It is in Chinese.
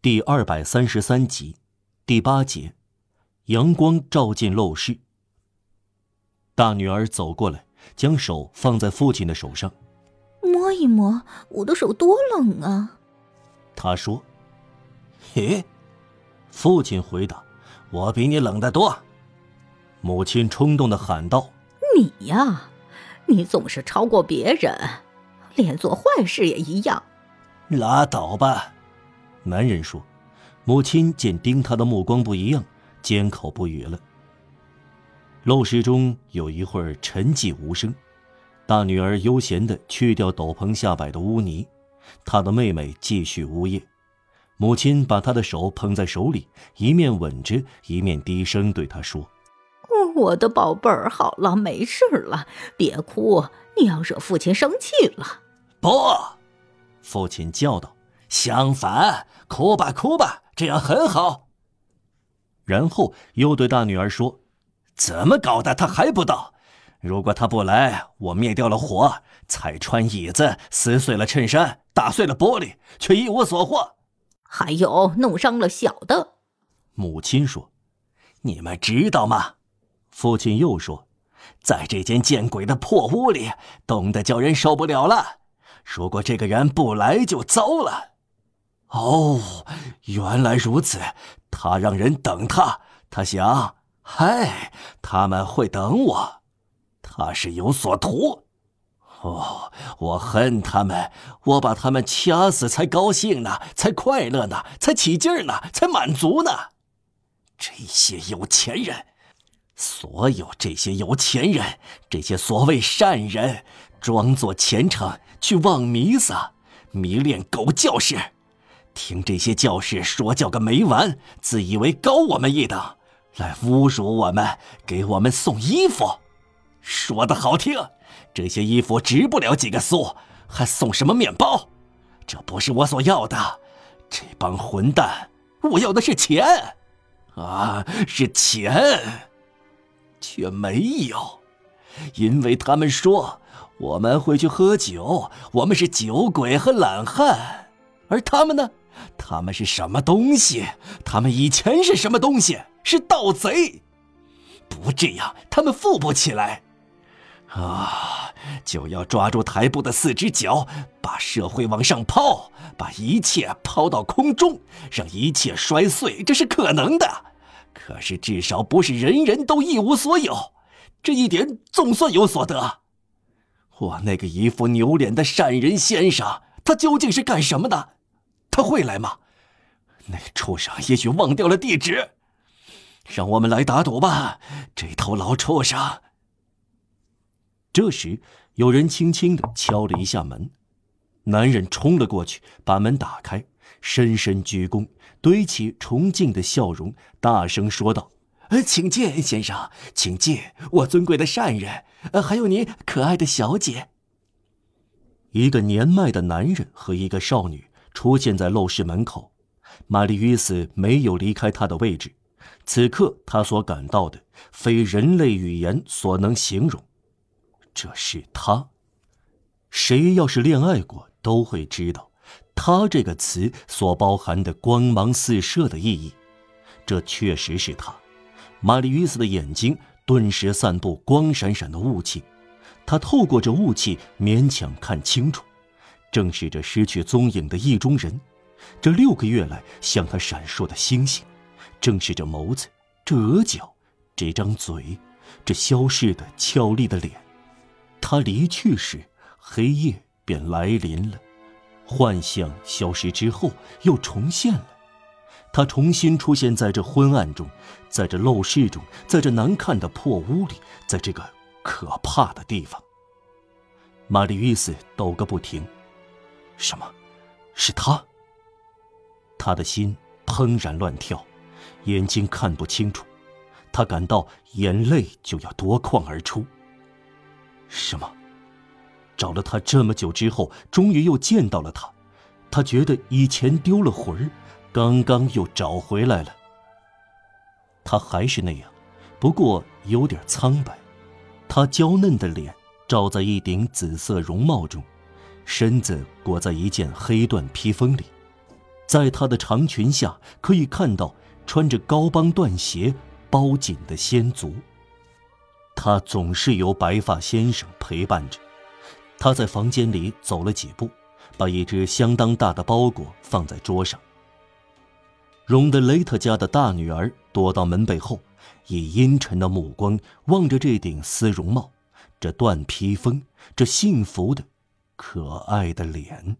第二百三十三集，第八节，阳光照进陋室。大女儿走过来，将手放在父亲的手上，摸一摸，我的手多冷啊！她说：“嘿。”父亲回答：“我比你冷得多。”母亲冲动的喊道：“你呀，你总是超过别人，连做坏事也一样。”拉倒吧。男人说：“母亲见盯他的目光不一样，缄口不语了。”陋室中有一会儿沉寂无声，大女儿悠闲地去掉斗篷下摆的污泥，她的妹妹继续呜咽。母亲把她的手捧在手里，一面吻着，一面低声对她说：“我的宝贝儿，好了，没事了，别哭，你要惹父亲生气了。”不，父亲叫道。相反，哭吧哭吧，这样很好。然后又对大女儿说：“怎么搞的？他还不到？如果他不来，我灭掉了火，踩穿椅子，撕碎了衬衫，打碎了玻璃，却一无所获。还有弄伤了小的。”母亲说：“你们知道吗？”父亲又说：“在这间见鬼的破屋里，冻得叫人受不了了。如果这个人不来，就糟了。”哦，原来如此。他让人等他，他想，嗨，他们会等我。他是有所图。哦，我恨他们，我把他们掐死才高兴呢，才快乐呢，才起劲呢，才满足呢。这些有钱人，所有这些有钱人，这些所谓善人，装作虔诚去望弥撒，迷恋狗教士。听这些教士说教个没完，自以为高我们一等，来侮辱我们，给我们送衣服，说的好听，这些衣服值不了几个苏，还送什么面包？这不是我所要的，这帮混蛋，我要的是钱，啊，是钱，却没有，因为他们说我们会去喝酒，我们是酒鬼和懒汉，而他们呢？他们是什么东西？他们以前是什么东西？是盗贼。不这样，他们富不起来。啊，就要抓住台布的四只脚，把社会往上抛，把一切抛到空中，让一切摔碎，这是可能的。可是至少不是人人都一无所有，这一点总算有所得。我那个一副牛脸的善人先生，他究竟是干什么的？他会来吗？那畜生也许忘掉了地址。让我们来打赌吧，这头老畜生。这时，有人轻轻的敲了一下门，男人冲了过去，把门打开，深深鞠躬，堆起崇敬的笑容，大声说道：“呃，请进，先生，请进，我尊贵的善人，呃，还有您可爱的小姐。”一个年迈的男人和一个少女。出现在陋室门口，玛丽·约斯没有离开他的位置。此刻，他所感到的非人类语言所能形容。这是他。谁要是恋爱过，都会知道“他”这个词所包含的光芒四射的意义。这确实是他。玛丽·约斯的眼睛顿时散布光闪闪的雾气，他透过这雾气勉强看清楚。正是这失去踪影的意中人，这六个月来向他闪烁的星星，正是这眸子，这额角，这张嘴，这消逝的俏丽的脸。他离去时，黑夜便来临了，幻象消失之后又重现了，他重新出现在这昏暗中，在这陋室中，在这难看的破屋里，在这个可怕的地方。玛丽·伊斯抖个不停。什么？是他。他的心怦然乱跳，眼睛看不清楚，他感到眼泪就要夺眶而出。什么？找了他这么久之后，终于又见到了他，他觉得以前丢了魂儿，刚刚又找回来了。他还是那样，不过有点苍白，他娇嫩的脸罩在一顶紫色绒帽中。身子裹在一件黑缎披风里，在她的长裙下可以看到穿着高帮缎鞋包紧的仙足。她总是由白发先生陪伴着。她在房间里走了几步，把一只相当大的包裹放在桌上。荣德雷特家的大女儿躲到门背后，以阴沉的目光望着这顶丝绒帽，这缎披风，这幸福的、可爱的脸。